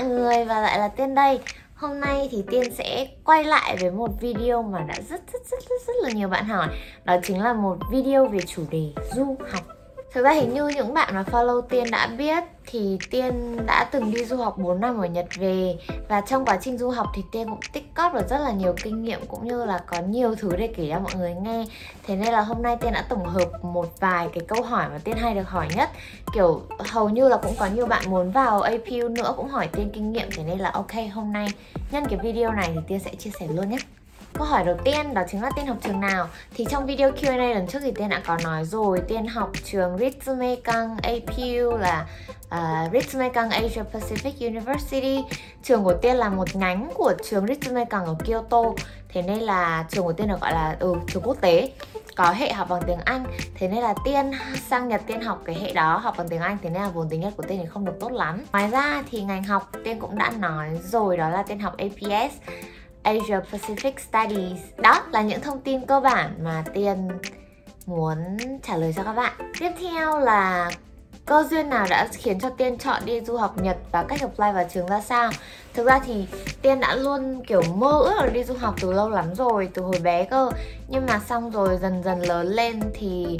mọi người và lại là Tiên đây. Hôm nay thì Tiên sẽ quay lại với một video mà đã rất rất rất rất, rất là nhiều bạn hỏi. Đó chính là một video về chủ đề du học. Thực ra hình như những bạn mà follow Tiên đã biết thì Tiên đã từng đi du học 4 năm ở Nhật về. Và trong quá trình du học thì Tiên cũng tích cóp được rất là nhiều kinh nghiệm cũng như là có nhiều thứ để kể cho mọi người nghe. Thế nên là hôm nay Tiên đã tổng hợp một vài cái câu hỏi mà Tiên hay được hỏi nhất. Kiểu, hầu như là cũng có nhiều bạn muốn vào APU nữa cũng hỏi Tiên kinh nghiệm. Thế nên là ok, hôm nay nhân cái video này thì Tiên sẽ chia sẻ luôn nhé. Câu hỏi đầu tiên đó chính là Tiên học trường nào? Thì trong video Q&A lần trước thì Tiên đã có nói rồi Tiên học trường Ritsumeikan APU là ờ, uh, Ritsumeikan Asia Pacific University. Trường của Tiên là một nhánh của trường Ritsumeikan ở Kyoto Thế nên là trường của Tiên được gọi là ừ, trường quốc tế có hệ học bằng tiếng Anh Thế nên là Tiên sang Nhật Tiên học cái hệ đó học bằng tiếng Anh Thế nên là vốn tiếng Nhật của Tiên thì không được tốt lắm. Ngoài ra thì ngành học Tiên cũng đã nói rồi đó là Tiên học APS Asia Pacific Studies. Đó là những thông tin cơ bản mà Tiên muốn trả lời cho các bạn. Tiếp theo là cơ duyên nào đã khiến cho Tiên chọn đi du học Nhật và cách apply vào trường ra sao? Thực ra thì Tiên đã luôn kiểu mơ ước là đi du học từ lâu lắm rồi, từ hồi bé cơ. Nhưng mà xong rồi dần dần lớn lên thì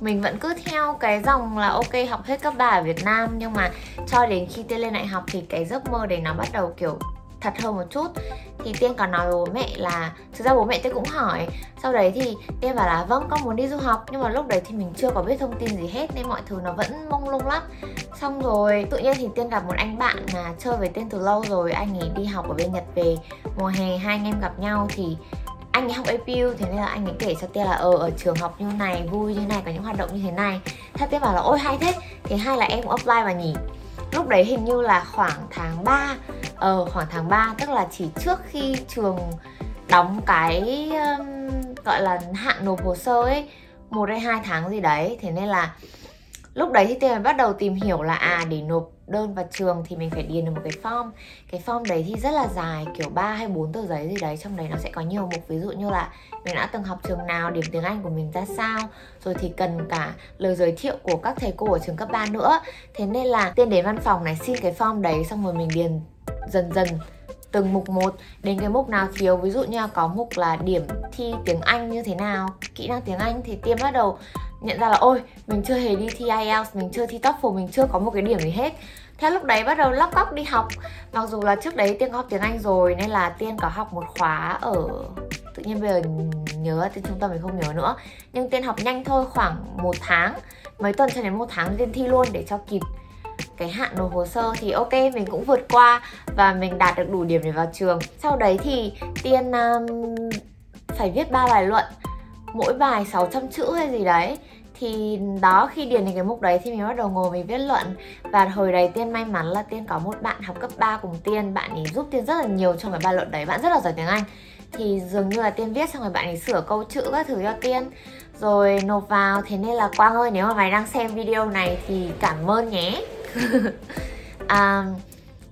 mình vẫn cứ theo cái dòng là ok học hết cấp 3 ở Việt Nam nhưng mà cho đến khi Tiên lên đại học thì cái giấc mơ đấy nó bắt đầu kiểu thật hơn một chút. Thì tiên còn nói với bố mẹ là, thực ra bố mẹ tiên cũng hỏi. Sau đấy thì tiên bảo là vâng con muốn đi du học. Nhưng mà lúc đấy thì mình chưa có biết thông tin gì hết nên mọi thứ nó vẫn mông lung lắm. Xong rồi, tự nhiên thì tiên gặp một anh bạn mà chơi với tiên từ lâu rồi. Anh ấy đi học ở bên nhật về. Mùa hè hai anh em gặp nhau thì anh ấy học APU thế nên là anh ấy kể cho tiên là ờ ở trường học như này, vui như này, có những hoạt động như thế này. Thế tiên bảo là, ôi, hay thế. Thì hay là em cũng apply vào nhỉ. Lúc đấy hình như là khoảng tháng 3 ờ khoảng tháng 3 tức là chỉ trước khi trường đóng cái um, gọi là hạn nộp hồ sơ ấy một hay hai tháng gì đấy. Thế nên là lúc đấy thì tiên bắt đầu tìm hiểu là à để nộp đơn vào trường thì mình phải điền được một cái form. Cái form đấy thì rất là dài kiểu 3 hay 4 tờ giấy gì đấy. Trong đấy nó sẽ có nhiều mục. Ví dụ như là mình đã từng học trường nào điểm tiếng Anh của mình ra sao rồi thì cần cả lời giới thiệu của các thầy cô ở trường cấp 3 nữa. Thế nên là tiên đến văn phòng này xin cái form đấy xong rồi mình điền dần dần từng mục một đến cái mục nào thiếu. Ví dụ như là có mục là điểm thi tiếng Anh như thế nào, kỹ năng tiếng Anh thì tiên bắt đầu nhận ra là, ôi, mình chưa hề đi thi IELTS mình chưa thi TOEFL, mình chưa có một cái điểm gì hết. Theo lúc đấy bắt đầu lóc cóc đi học. Mặc dù là trước đấy tiên có học tiếng anh rồi, nên là tiên có học một khóa ở, tự nhiên bây giờ nhớ tên trung tâm mình không nhớ nữa. Nhưng tiên học nhanh thôi, khoảng một tháng, mấy tuần cho đến một tháng tiên thi luôn để cho kịp cái hạn nộp hồ sơ thì ok mình cũng vượt qua và mình đạt được đủ điểm để vào trường. Sau đấy thì tiên um, phải viết ba bài luận mỗi bài 600 chữ hay gì đấy. Thì đó khi điền đến cái mục đấy thì mình bắt đầu ngồi mình viết luận. Và hồi đấy tiên may mắn là tiên có một bạn học cấp 3 cùng tiên bạn ấy giúp tiên rất là nhiều trong cái bài luận đấy bạn rất là giỏi tiếng anh. Thì dường như là tiên viết xong rồi bạn ấy sửa câu chữ các thứ cho tiên rồi nộp vào. Thế nên là quang ơi nếu mà mày đang xem video này thì cảm ơn nhé. à,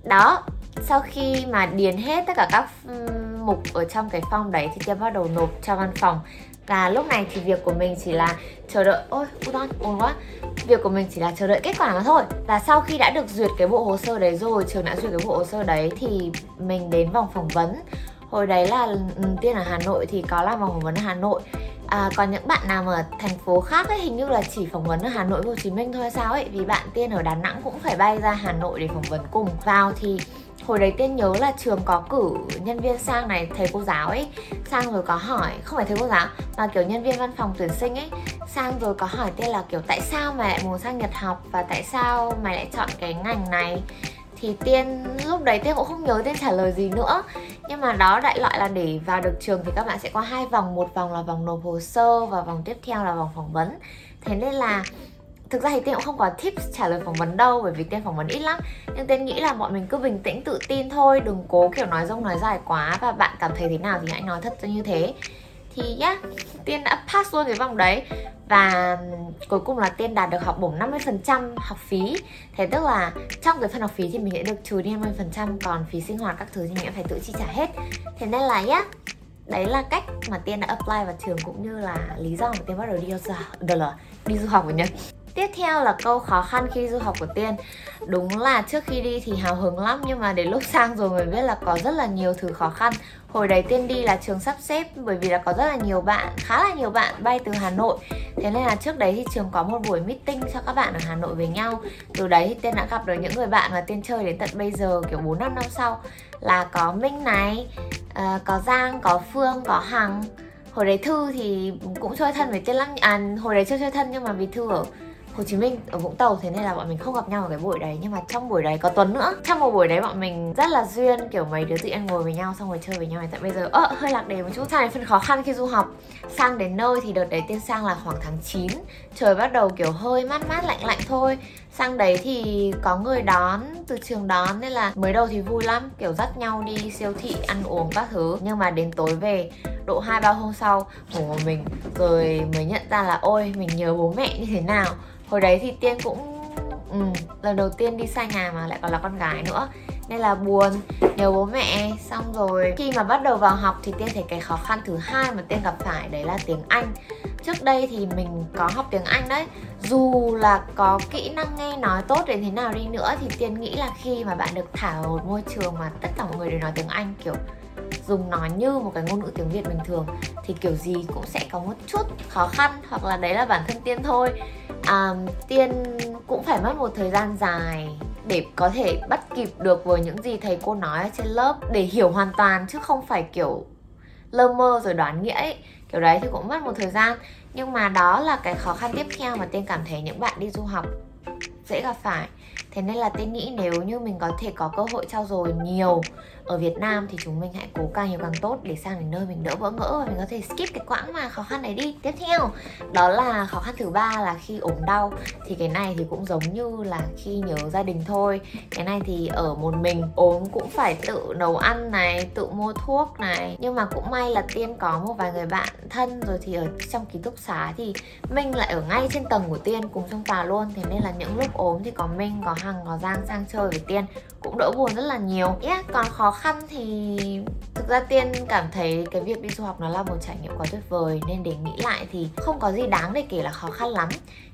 đó sau khi mà điền hết tất cả các mục ở trong cái form đấy thì tiên bắt đầu nộp cho văn phòng. Và lúc này thì việc của mình chỉ là chờ đợi ôi udon ồn quá. Việc của mình chỉ là chờ đợi kết quả mà thôi. Và sau khi đã được duyệt cái bộ hồ sơ đấy rồi trường đã duyệt cái bộ hồ sơ đấy thì mình đến vòng phỏng vấn. Hồi đấy là tiên ở hà nội thì có làm vòng phỏng vấn ở hà nội. À, còn những bạn nào ở thành phố khác ấy hình như là chỉ phỏng vấn ở Hà Nội và Hồ Chí Minh thôi sao ấy vì bạn Tiên ở Đà Nẵng cũng phải bay ra Hà Nội để phỏng vấn cùng. Vào thì hồi đấy tiên nhớ là trường có cử nhân viên sang này thầy cô giáo ấy sang rồi có hỏi không phải thầy cô giáo mà kiểu nhân viên văn phòng tuyển sinh ấy sang rồi có hỏi tiên là kiểu tại sao mày lại muốn sang nhật học và tại sao mày lại chọn cái ngành này? Thì tiên lúc đấy tiên cũng không nhớ tiên trả lời gì nữa nhưng mà đó đại loại là để vào được trường thì các bạn sẽ có hai vòng, một vòng là vòng nộp hồ sơ và vòng tiếp theo là vòng phỏng vấn. Thế nên là thực ra thì tiên cũng không có tips trả lời phỏng vấn đâu, bởi vì tiên phỏng vấn ít lắm. Nhưng tiên nghĩ là bọn mình cứ bình tĩnh, tự tin thôi, đừng cố kiểu nói rông nói dài quá. Và bạn cảm thấy thế nào thì hãy nói thật như thế thì nhá, tiên đã pass luôn cái vòng đấy. Và cuối cùng là tiên đạt được học bổng 50% học phí. Thế tức là trong cái phần học phí thì mình sẽ được trừ đi 50% còn phí sinh hoạt các thứ thì mình phải tự chi trả hết. Thế nên là nhá, đấy là cách mà tiên đã apply vào trường cũng như là lý do mà tiên bắt đầu đi du học đi du học ở nhật Tiếp theo là câu khó khăn khi du học của Tiên. Đúng là trước khi đi thì hào hứng lắm Nhưng mà đến lúc sang rồi mới biết là có rất là nhiều thứ khó khăn. Hồi đấy Tiên đi là trường sắp xếp Bởi vì là có rất là nhiều bạn, khá là nhiều bạn bay từ Hà Nội. Thế nên là trước đấy thì trường có một buổi meeting cho các bạn ở Hà Nội với nhau. Từ đấy thì Tiên đã gặp được những người bạn mà Tiên chơi đến tận bây giờ kiểu 4 năm năm sau. Là có Minh này, uh, có Giang, có Phương, có Hằng. Hồi đấy Thư thì cũng chơi thân với Tiên lắm. À hồi đấy chưa chơi thân nhưng mà vì Thư ở Hồ Chí Minh ở Vũng Tàu, thế nên là bọn mình không gặp nhau ở cái buổi đấy. Nhưng mà trong buổi đấy có Tuấn nữa. Trong một buổi đấy bọn mình rất là duyên, kiểu mấy đứa chị em ngồi với nhau, xong rồi chơi với nhau. Tại bây giờ, ơ, hơi lạc đề một chút. Sang đến phần khó khăn khi du học. Sang đến nơi thì đợt đấy tiên sang là khoảng tháng 9 trời bắt đầu kiểu hơi mát mát, lạnh lạnh thôi sang đấy thì có người đón từ trường đón nên là mới đầu thì vui lắm kiểu dắt nhau đi siêu thị ăn uống các thứ. Nhưng mà đến tối về độ hai ba hôm sau ngủ một mình rồi mới nhận ra là ôi mình nhớ bố mẹ như thế nào. Hồi đấy thì tiên cũng ừ, lần đầu tiên đi xa nhà mà lại còn là con gái nữa nên là buồn. Nhớ bố mẹ. Xong rồi khi mà bắt đầu vào học thì tiên thấy cái khó khăn thứ hai mà tiên gặp phải đấy là tiếng anh. Trước đây thì mình có học tiếng anh đấy. Dù là có kỹ năng nghe nói tốt đến thế nào đi nữa thì tiên nghĩ là khi mà bạn được thả vào một môi trường mà tất cả mọi người đều nói tiếng anh kiểu dùng nó như một cái ngôn ngữ tiếng việt bình thường thì kiểu gì cũng sẽ có một chút khó khăn hoặc là đấy là bản thân tiên thôi. À, tiên cũng phải mất một thời gian dài để có thể bắt kịp được với những gì thầy cô nói ở trên lớp để hiểu hoàn toàn, chứ không phải kiểu lơ mơ rồi đoán nghĩa ấy. Kiểu đấy thì cũng mất một thời gian. Nhưng mà đó là cái khó khăn tiếp theo mà tiên cảm thấy những bạn đi du học dễ gặp phải thế nên là tiên nghĩ nếu như mình có thể có cơ hội trao dồi nhiều ở Việt Nam thì chúng mình hãy cố càng nhiều càng tốt để sang đến nơi mình đỡ bỡ ngỡ và mình có thể skip cái quãng mà khó khăn này đi. Tiếp theo, đó là khó khăn thứ ba là khi ốm đau. Thì cái này thì cũng giống như là khi nhớ gia đình thôi. Cái này thì ở một mình ốm cũng phải tự nấu ăn này, tự mua thuốc này. Nhưng mà cũng may là tiên có một vài người bạn thân rồi thì ở trong ký túc xá thì minh lại ở ngay trên tầng của tiên cùng trong tòa luôn. Thế nên là những lúc ốm thì có minh có hằng có giang sang chơi với tiên cũng đỡ buồn rất là nhiều. Yeah, còn khó khăn thì thực ra tiên cảm thấy cái việc đi du học nó là một trải nghiệm quá tuyệt vời nên để nghĩ lại thì không có gì đáng để kể là khó khăn lắm.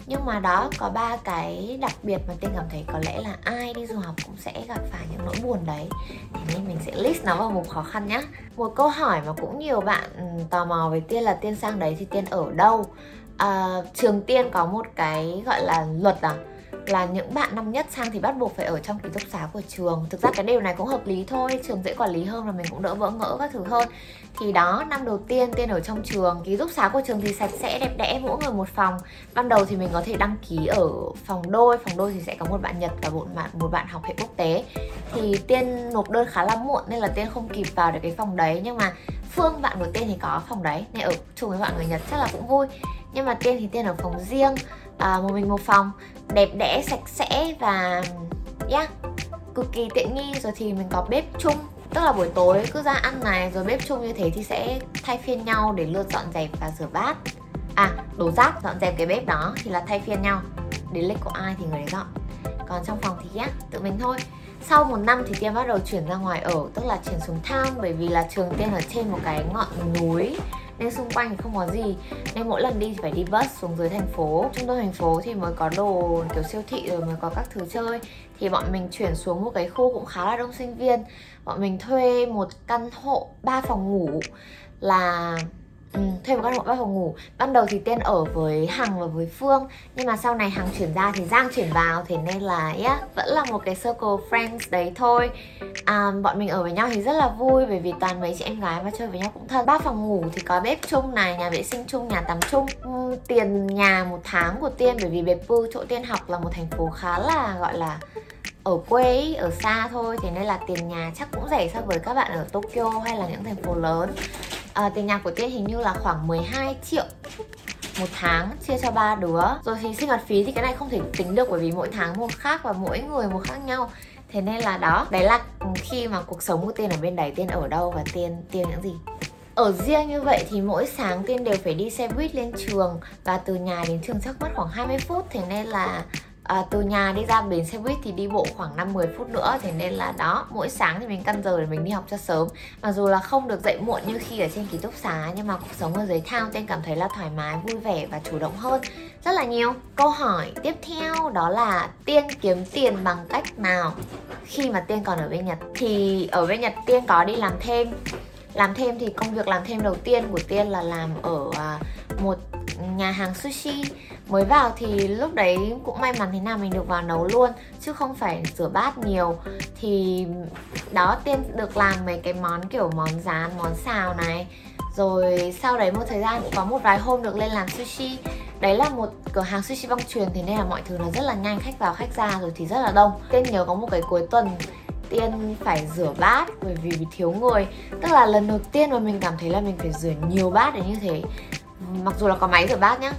Nhưng mà đó có ba cái đặc biệt mà tiên cảm thấy có lẽ là ai đi du học cũng sẽ gặp phải những nỗi buồn đấy. Thế nên mình sẽ list nó vào một khó khăn nhá. Một câu hỏi mà cũng nhiều bạn ừ, tò mò với tiên là tiên sang đấy thì tiên ở đâu? À, trường tiên có một cái gọi là luật à là những bạn năm nhất sang thì bắt buộc phải ở trong ký túc xá của trường. Thực ra cái điều này cũng hợp lý thôi, trường dễ quản lý hơn và mình cũng đỡ vỡ ngỡ các thứ hơn. Thì đó, năm đầu tiên tiên ở trong trường, ký túc xá của trường thì sạch sẽ, đẹp đẽ, mỗi người một phòng. Ban đầu thì mình có thể đăng ký ở phòng đôi phòng đôi thì sẽ có một bạn nhật và một bạn một bạn học hệ quốc tế. Thì tiên nộp đơn khá là muộn nên là tiên không kịp vào được cái phòng đấy. Nhưng mà phương, bạn của tiên thì có phòng đấy, nên ở chung với bạn người nhật chắc là cũng vui. Nhưng mà tiên thì tiên ở phòng riêng à, một mình một phòng đẹp đẽ sạch sẽ và yeah cực kỳ tiện nghi. Rồi thì mình có bếp chung tức là buổi tối cứ ra ăn này rồi bếp chung như thế thì sẽ thay phiên nhau để lượt dọn dẹp và rửa bát. À đổ rác dọn dẹp cái bếp đó thì là thay phiên nhau. Đến lịch của ai thì người đấy dọn. Còn trong phòng thì yeah, tự mình thôi. Sau một năm thì tiên bắt đầu chuyển ra ngoài ở tức là chuyển xuống thang bởi vì là trường tiên ở trên một cái ngọn núi nên xung quanh thì không có gì. Nên mỗi lần đi thì phải đi bus xuống dưới thành phố, trung tâm thành phố thì mới có đồ kiểu siêu thị rồi mới có các thứ chơi. Thì bọn mình chuyển xuống một cái khu cũng khá là đông sinh viên. Bọn mình thuê một căn hộ 3 phòng ngủ là Ừ, thuê một căn hộ ba phòng ngủ. Ban đầu thì tiên ở với hằng và với phương nhưng mà sau này hằng chuyển ra thì giang chuyển vào thế nên là yeah, vẫn là một cái circle friends đấy thôi. À, bọn mình ở với nhau thì rất là vui bởi vì toàn mấy chị em gái và chơi với nhau cũng thân. Ba phòng ngủ thì có bếp chung này nhà vệ sinh chung nhà tắm chung. Ừ, tiền nhà một tháng của tiên bởi vì bếp pư chỗ tiên học là một thành phố khá là gọi là ở quê ở xa thôi thế nên là tiền nhà chắc cũng rẻ so với các bạn ở Tokyo hay là những thành phố lớn. À, tiền nhà của tiên hình như là khoảng 12 triệu một tháng chia cho ba đứa. Rồi thì sinh hoạt phí thì cái này không thể tính được bởi vì mỗi tháng một khác và mỗi người một khác nhau. Thế nên là đó đấy là khi mà cuộc sống của tiên ở bên đấy tiên ở đâu và tiên tiên những gì. Ở riêng như vậy thì mỗi sáng tiên đều phải đi xe buýt lên trường và từ nhà đến trường chắc mất khoảng 20 phút. Thế nên là à, từ nhà đi ra bến xe buýt thì đi bộ khoảng 5-10 phút nữa thế nên là đó mỗi sáng thì mình căn giờ để mình đi học cho sớm. Mặc dù là không được dậy muộn như khi ở trên ký túc xá nhưng mà cuộc sống ở dưới thao tên cảm thấy là thoải mái vui vẻ và chủ động hơn. Rất là nhiều. Câu hỏi tiếp theo đó là tiên kiếm tiền bằng cách nào? Khi mà tiên còn ở bên nhật thì ở bên nhật tiên có đi làm thêm. Làm thêm thì công việc làm thêm đầu tiên của tiên là làm ở à, một nhà hàng sushi mới vào thì lúc đấy cũng may mắn thế nào mình được vào nấu luôn, chứ không phải rửa bát nhiều. Thì đó tiên được làm mấy cái món kiểu món rán, món xào này. Rồi sau đấy một thời gian cũng có một vài hôm được lên làm sushi. Đấy là một cửa hàng sushi băng truyền, thế nên là mọi thứ nó rất là nhanh, khách vào, khách ra rồi thì rất là đông. Tiên nhớ có một cái cuối tuần tiên phải rửa bát bởi vì thiếu người. Tức là lần đầu tiên mà mình cảm thấy là mình phải rửa nhiều bát để như thế mặc dù là có máy rửa bát nhá.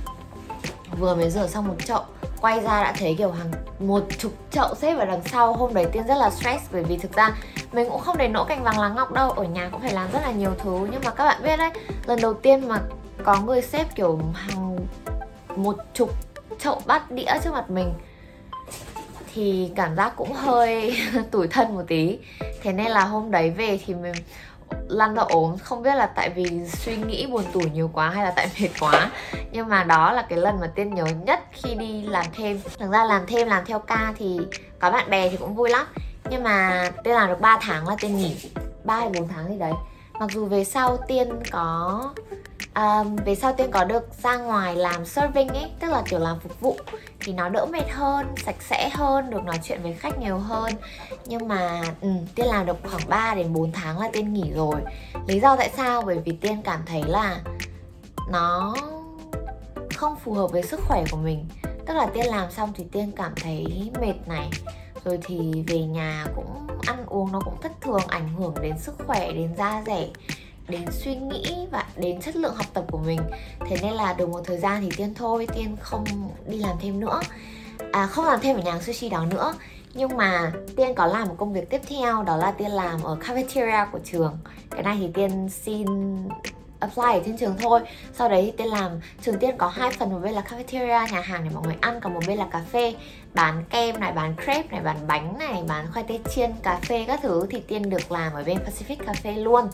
Vừa mới rửa xong một chậu, quay ra đã thấy kiểu hàng một chục chậu xếp ở đằng sau. Hôm đấy tiên rất là stress bởi vì thực ra mình cũng không để nỗ cành vàng lá ngọc đâu. Ở nhà cũng phải làm rất là nhiều thứ. Nhưng mà các bạn biết đấy, lần đầu tiên mà có người xếp kiểu hàng một chục chậu bát đĩa trước mặt mình thì cảm giác cũng hơi tủi thân một tí. Thế nên là hôm đấy về thì mình lăn ra ốm. Không biết là tại vì suy nghĩ buồn tủi nhiều quá hay là tại mệt quá. Nhưng mà đó là cái lần mà tiên nhớ nhất khi đi làm thêm. Thực ra làm thêm, làm theo ca thì có bạn bè thì cũng vui lắm. Nhưng mà tiên làm được 3 tháng là tiên nghỉ. 3 hay 4 tháng gì đấy. Mặc dù về sau tiên có um, về sau tiên có được ra ngoài làm serving ấy tức là kiểu làm phục vụ thì nó đỡ mệt hơn sạch sẽ hơn được nói chuyện với khách nhiều hơn. Nhưng mà ừ, tiên làm được khoảng 3 đến 4 tháng là tiên nghỉ rồi. Lý do tại sao? Bởi vì tiên cảm thấy là nó không phù hợp với sức khỏe của mình. Tức là tiên làm xong thì tiên cảm thấy mệt này. Rồi thì về nhà cũng ăn uống nó cũng thất thường ảnh hưởng đến sức khỏe đến da rẻ đến suy nghĩ và đến chất lượng học tập của mình. Thế nên là được một thời gian thì tiên thôi, tiên không đi làm thêm nữa. À không làm thêm ở nhà sushi đó nữa. Nhưng mà tiên có làm một công việc tiếp theo, đó là tiên làm ở cafeteria của trường. Cái này thì tiên xin apply ở trên trường thôi. Sau đấy thì tiên làm, trường tiên có hai phần, một bên là cafeteria, nhà hàng để mọi người ăn, còn một bên là cà phê. Bán kem này, bán crepe này, bán bánh này, bán khoai tây chiên, cà phê các thứ thì tiên được làm ở bên pacific cafe luôn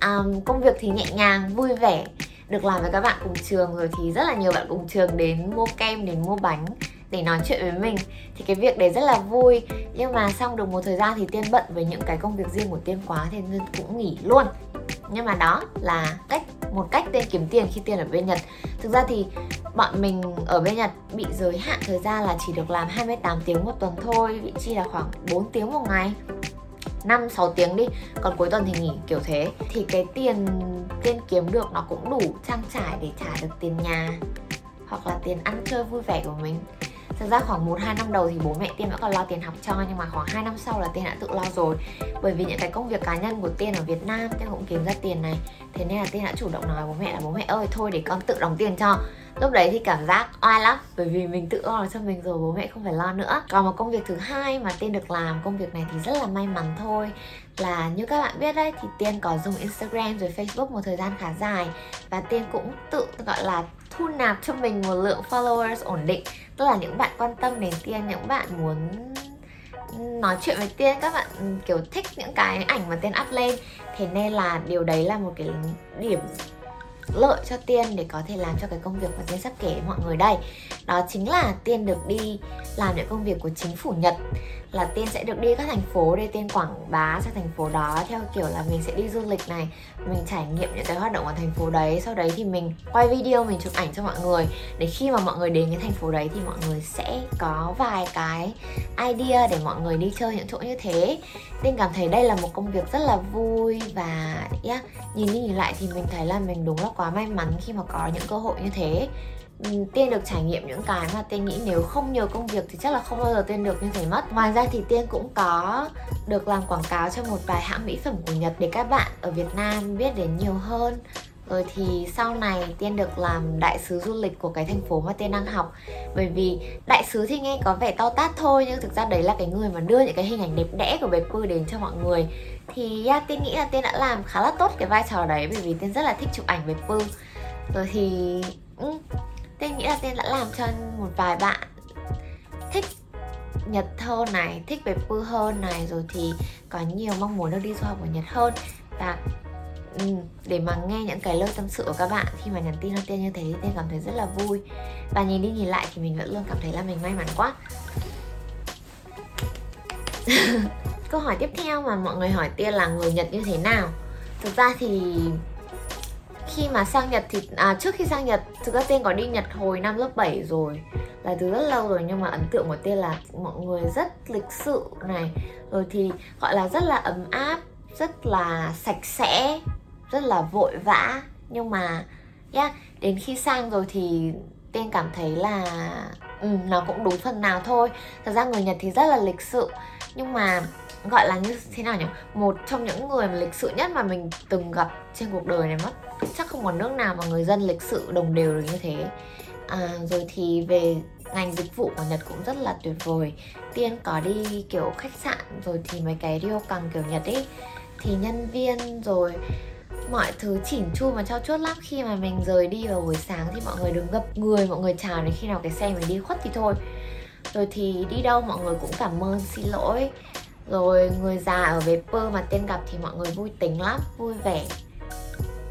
um, công việc thì nhẹ nhàng vui vẻ được làm với các bạn cùng trường. Rồi thì rất là nhiều bạn cùng trường đến mua kem đến mua bánh để nói chuyện với mình. Thì cái việc đấy rất là vui. Nhưng mà xong được một thời gian thì tiên bận với những cái công việc riêng của tiên quá thì nên cũng nghỉ luôn. Nhưng mà đó là cách một cách tiên kiếm tiền khi tiên ở bên Nhật. Thực ra thì bọn mình ở bên Nhật bị giới hạn thời gian là chỉ được làm 28 tiếng một tuần thôi vị chi là khoảng 4 tiếng một ngày. 5 6 tiếng đi. Còn cuối tuần thì nghỉ, kiểu thế. Thì cái tiền tiên kiếm được nó cũng đủ trang trải để trả được tiền nhà hoặc là tiền ăn chơi vui vẻ của mình. Thật ra khoảng 1-2 năm đầu thì bố mẹ Tiên vẫn còn lo tiền học cho, Nhưng mà khoảng 2 năm sau là Tiên đã tự lo rồi. Bởi vì những cái công việc cá nhân của Tiên ở Việt Nam, Tiên cũng kiếm ra tiền này. Thế nên là Tiên đã chủ động nói bố mẹ là, bố mẹ ơi, thôi để con tự đóng tiền cho lúc đấy thì cảm giác oai lắm, bởi vì mình tự lo cho mình rồi, bố mẹ không phải lo nữa. Còn một công việc thứ hai mà tiên được làm, công việc này thì rất là may mắn thôi. Là như các bạn biết đấy, thì tiên có dùng instagram rồi facebook một thời gian khá dài. Và tiên cũng tự, gọi là, thu nạp cho mình một lượng followers ổn định. Tức là những bạn quan tâm đến tiên, những bạn muốn nói chuyện với tiên, các bạn, kiểu, thích những cái ảnh mà tiên up lên. Thế nên là điều đấy là một cái điểm lợi cho Tiên để có thể làm cho cái công việc mà Tiên sắp kể mọi người đây. Đó chính là Tiên được đi làm những công việc của chính phủ Nhật. Là Tiên sẽ được đi các thành phố để Tiên quảng bá ra thành phố đó Theo kiểu là mình sẽ đi du lịch này Mình trải nghiệm những cái hoạt động ở thành phố đấy. Sau đấy thì mình quay video, mình chụp ảnh cho mọi người. Để khi mà mọi người đến cái thành phố đấy thì mọi người sẽ có vài cái idea để mọi người đi chơi những chỗ như thế. Tiên cảm thấy đây là một công việc rất là vui và yeah, nhìn đi nhìn lại thì mình thấy là mình đúng là quá may mắn khi mà có những cơ hội như thế tiên được trải nghiệm những cái mà tiên nghĩ nếu không nhờ công việc thì chắc là không bao giờ tiên được như thế mất. Ngoài ra thì tiên cũng có được làm quảng cáo cho một vài hãng mỹ phẩm của nhật để các bạn ở việt nam biết đến nhiều hơn. Rồi thì sau này tiên được làm đại sứ du lịch của cái thành phố mà tiên đang học. Bởi vì đại sứ thì nghe có vẻ to tát thôi nhưng thực ra đấy là cái người mà đưa những cái hình ảnh đẹp đẽ của bếp cư đến cho mọi người. Thì yeah, tiên nghĩ là tiên đã làm khá là tốt cái vai trò đấy bởi vì tiên rất là thích chụp ảnh bếp cư rồi thì ừ, tên nghĩ là tên đã làm cho một vài bạn thích Nhật hơn này, thích về Pư hơn này Rồi thì có nhiều mong muốn được đi du học ở Nhật hơn. Và ừ, để mà nghe những cái lời tâm sự của các bạn khi mà nhắn tin cho tiên như thế thì tiên cảm thấy rất là vui. Và nhìn đi nhìn lại thì mình vẫn luôn cảm thấy là mình may mắn quá. Câu hỏi tiếp theo mà mọi người hỏi tiên là người nhật như thế nào? Thực ra thì khi mà sang Nhật thì à, trước khi sang Nhật thực ra tiên có đi Nhật hồi năm lớp 7 rồi là từ rất lâu rồi nhưng mà ấn tượng của tiên là mọi người rất lịch sự này rồi thì gọi là rất là ấm áp rất là sạch sẽ rất là vội vã. Nhưng mà yeah, đến khi sang rồi thì tiên cảm thấy là ừ, nó cũng đúng phần nào thôi. Thật ra người nhật thì rất là lịch sự nhưng mà gọi là như thế nào nhỉ? Một trong những người mà lịch sự nhất mà mình từng gặp trên cuộc đời này mất. Chắc không còn nước nào mà người dân lịch sự đồng đều được như thế. À, rồi thì về ngành dịch vụ của Nhật cũng rất là tuyệt vời. Tiên có đi kiểu khách sạn rồi thì mấy cái ryokan kiểu Nhật ấy. Thì nhân viên rồi mọi thứ chỉn chu và trao chuốt lắm khi mà mình rời đi vào buổi sáng thì mọi người đứng gặp người mọi người chào đến khi nào cái xe mình đi khuất thì thôi. Rồi thì đi đâu mọi người cũng cảm ơn xin lỗi rồi người già ở bếp pơ mà tiên gặp thì mọi người vui tính lắm vui vẻ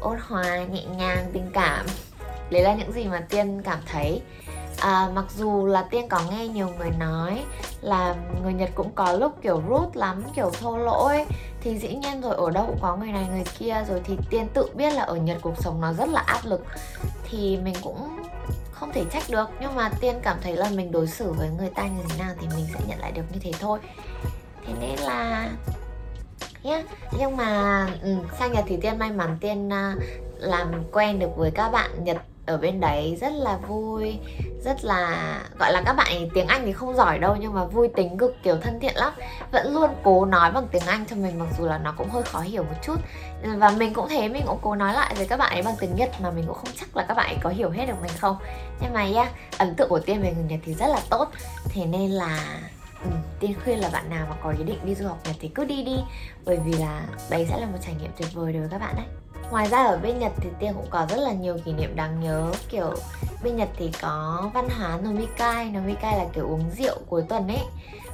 ôn hòa nhẹ nhàng tình cảm. Đấy là những gì mà tiên cảm thấy. À, mặc dù là tiên có nghe nhiều người nói là người nhật cũng có lúc kiểu rút lắm kiểu thô lỗ ấy thì dĩ nhiên rồi ở đâu cũng có người này người kia rồi thì tiên tự biết là ở nhật cuộc sống nó rất là áp lực thì mình cũng không thể trách được. Nhưng mà tiên cảm thấy là mình đối xử với người ta như thế nào thì mình sẽ nhận lại được như thế thôi thế nên là yeah. nhưng mà ừ, sang nhật thì tiên may mắn tiên uh, làm quen được với các bạn nhật ở bên đấy rất là vui rất là gọi là các bạn ấy, tiếng Anh thì không giỏi đâu nhưng mà vui tính cực kiểu thân thiện lắm. Vẫn luôn cố nói bằng tiếng Anh cho mình mặc dù là nó cũng hơi khó hiểu một chút. Và mình cũng thế mình cũng cố nói lại với các bạn ấy bằng tiếng Nhật mà mình cũng không chắc là các bạn ấy có hiểu hết được mình không. Nhưng mà yeah, ấn tượng của tiên về người Nhật thì rất là tốt. Thế nên là Ừ, tiên khuyên là bạn nào mà có ý định đi du học Nhật thì cứ đi đi bởi vì là đấy sẽ là một trải nghiệm tuyệt vời đối với các bạn đấy. Ngoài ra ở bên Nhật thì Tiên cũng có rất là nhiều kỷ niệm đáng nhớ kiểu bên Nhật thì có văn hóa nomikai nomikai là kiểu uống rượu cuối tuần ấy.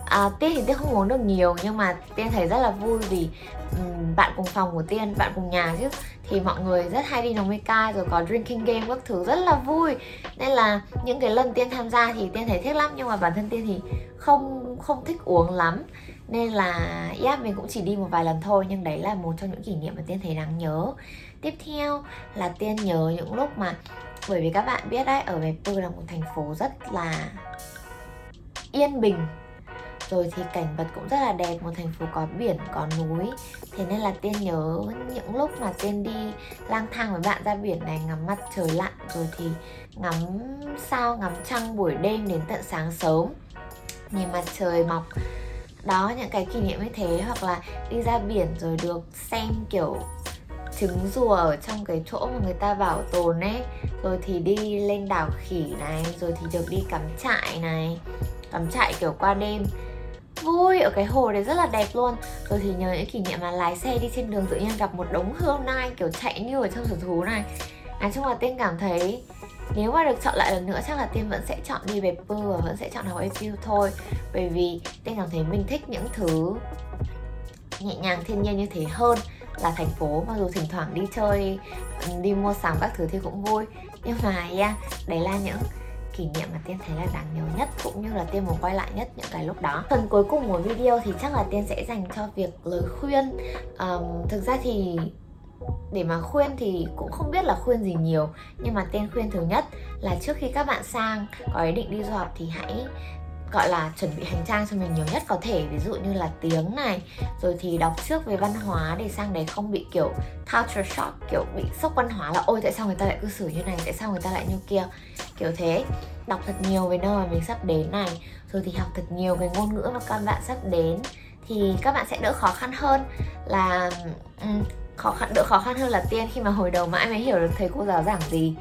À, Tiên thì Tiên không uống được nhiều nhưng mà Tiên thấy rất là vui vì Ừ, bạn cùng phòng của Tiên, bạn cùng nhà chứ. Thì mọi người rất hay đi nấu ca rồi có drinking game các thứ rất là vui. Nên là những cái lần Tiên tham gia thì Tiên thấy thích lắm nhưng mà bản thân Tiên thì không không thích uống lắm. Nên là yeah, mình cũng chỉ đi một vài lần thôi nhưng đấy là một trong những kỷ niệm mà tiên thấy đáng nhớ. Tiếp theo là tiên nhớ những lúc mà bởi vì các bạn biết đấy ở Beppu là một thành phố rất là yên bình rồi thì cảnh vật cũng rất là đẹp, một thành phố có biển, có núi. Thế nên là tiên nhớ những lúc mà tiên đi lang thang với bạn ra biển này, ngắm mặt trời lặn, rồi thì ngắm sao, ngắm trăng buổi đêm đến tận sáng sớm. Nhìn mặt trời mọc. Đó, những cái kỷ niệm như thế, hoặc là đi ra biển rồi được xem kiểu trứng rùa ở trong cái chỗ mà người ta bảo tồn ấy. Rồi thì đi lên đảo khỉ này, rồi thì được đi cắm trại này. Cắm trại kiểu qua đêm vui ở cái hồ đấy rất là đẹp luôn. Rồi thì nhớ những kỷ niệm mà lái xe đi trên đường tự nhiên gặp một đống hươu nai kiểu chạy như ở trong sở thú này. Nói chung là tiên cảm thấy nếu mà được chọn lại lần nữa chắc là tiên vẫn sẽ chọn đi về pư và vẫn sẽ chọn học APU thôi. Bởi vì tiên cảm thấy mình thích những thứ nhẹ nhàng thiên nhiên như thế hơn là thành phố. Mặc dù thỉnh thoảng đi chơi đi mua sắm các thứ thì cũng vui. Nhưng mà yeah, đấy là những kỷ niệm mà tiên thấy là đáng nhớ nhất cũng như là tiên muốn quay lại nhất những cái lúc đó. Phần cuối cùng của video thì chắc là tiên sẽ dành cho việc lời khuyên. Um, thực ra thì để mà khuyên thì cũng không biết là khuyên gì nhiều nhưng mà tên khuyên thứ nhất là trước khi các bạn sang có ý định đi du học thì hãy gọi là chuẩn bị hành trang cho mình nhiều nhất có thể. Ví dụ như là tiếng này rồi thì đọc trước về văn hóa để sang đấy không bị kiểu culture shock kiểu bị sốc văn hóa là ôi tại sao người ta lại cư xử như này? Tại sao người ta lại như kia? Kiểu thế. Đọc thật nhiều về nơi mà mình sắp đến này rồi thì học thật nhiều về ngôn ngữ mà các bạn sắp đến thì các bạn sẽ đỡ khó khăn hơn là um, khó khăn đỡ khó khăn hơn là tiên khi mà hồi đầu mãi mới hiểu được thầy cô giáo giảng gì.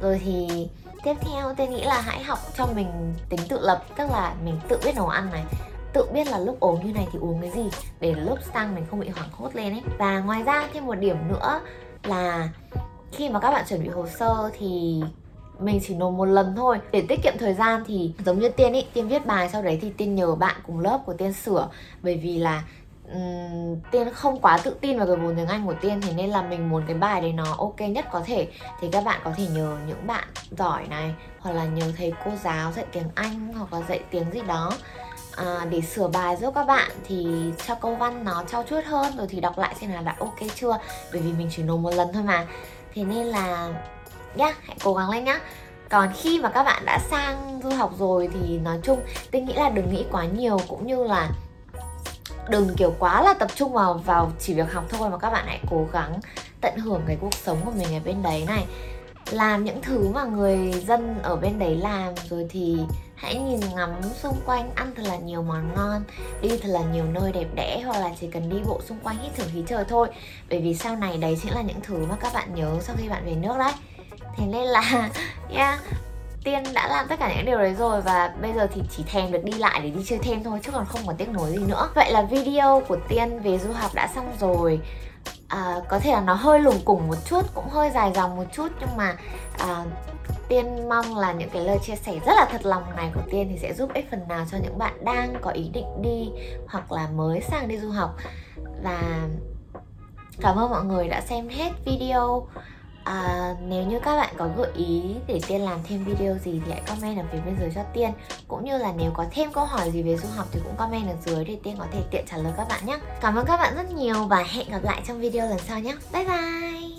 Rồi thì tiếp theo tôi nghĩ là hãy học cho mình tính tự lập, tức là mình tự biết nấu ăn này, tự biết là lúc ốm như này thì uống cái gì, để lúc sang mình không bị hoảng hốt lên ấy. Và ngoài ra thêm một điểm nữa là khi mà các bạn chuẩn bị hồ sơ thì mình chỉ nộp một lần thôi. Để tiết kiệm thời gian thì giống như tiên ý, tiên viết bài sau đấy thì tiên nhờ bạn cùng lớp của tiên sửa. Bởi vì là um, tiên không quá tự tin vào cái vốn tiếng anh của tiên thế nên là mình muốn cái bài đấy nó ok nhất có thể. Thì các bạn có thể nhờ những bạn giỏi này hoặc là nhờ thầy cô giáo dạy tiếng anh hoặc là dạy tiếng gì đó à, để sửa bài giúp các bạn thì cho câu văn nó trau chuốt hơn rồi thì đọc lại xem là đã ok chưa. Bởi vì mình chỉ nộp một lần thôi mà. Thế nên là nhá hãy cố gắng lên nhá. Còn khi mà các bạn đã sang du học rồi thì nói chung tôi nghĩ là đừng nghĩ quá nhiều cũng như là đừng kiểu quá là tập trung vào vào chỉ việc học thôi mà các bạn hãy cố gắng tận hưởng cái cuộc sống của mình ở bên đấy này. Làm những thứ mà người dân ở bên đấy làm rồi thì hãy nhìn ngắm xung quanh ăn thật là nhiều món ngon đi thật là nhiều nơi đẹp đẽ hoặc là chỉ cần đi bộ xung quanh hít thở khí trời thôi. Bởi vì sau này đấy chính là những thứ mà các bạn nhớ sau khi bạn về nước đấy. Thế nên là yeah, tiên đã làm tất cả những điều đấy rồi và bây giờ thì chỉ thèm được đi lại để đi chơi thêm thôi chứ còn không còn tiếc nuối gì nữa. Vậy là video của tiên về du học đã xong rồi. À, có thể là nó hơi lùng củng một chút cũng hơi dài dòng một chút nhưng mà à, tiên mong là những cái lời chia sẻ rất là thật lòng này của tiên thì sẽ giúp ích phần nào cho những bạn đang có ý định đi hoặc là mới sang đi du học. Và cảm ơn mọi người đã xem hết video à, nếu như các bạn có gợi ý để tiên làm thêm video gì thì hãy comment ở phía bên dưới cho tiên. Cũng như là nếu có thêm câu hỏi gì về du học thì cũng comment ở dưới để tiên có thể tiện trả lời các bạn nhé. Cảm ơn các bạn rất nhiều và hẹn gặp lại trong video lần sau nhé. Bye bye!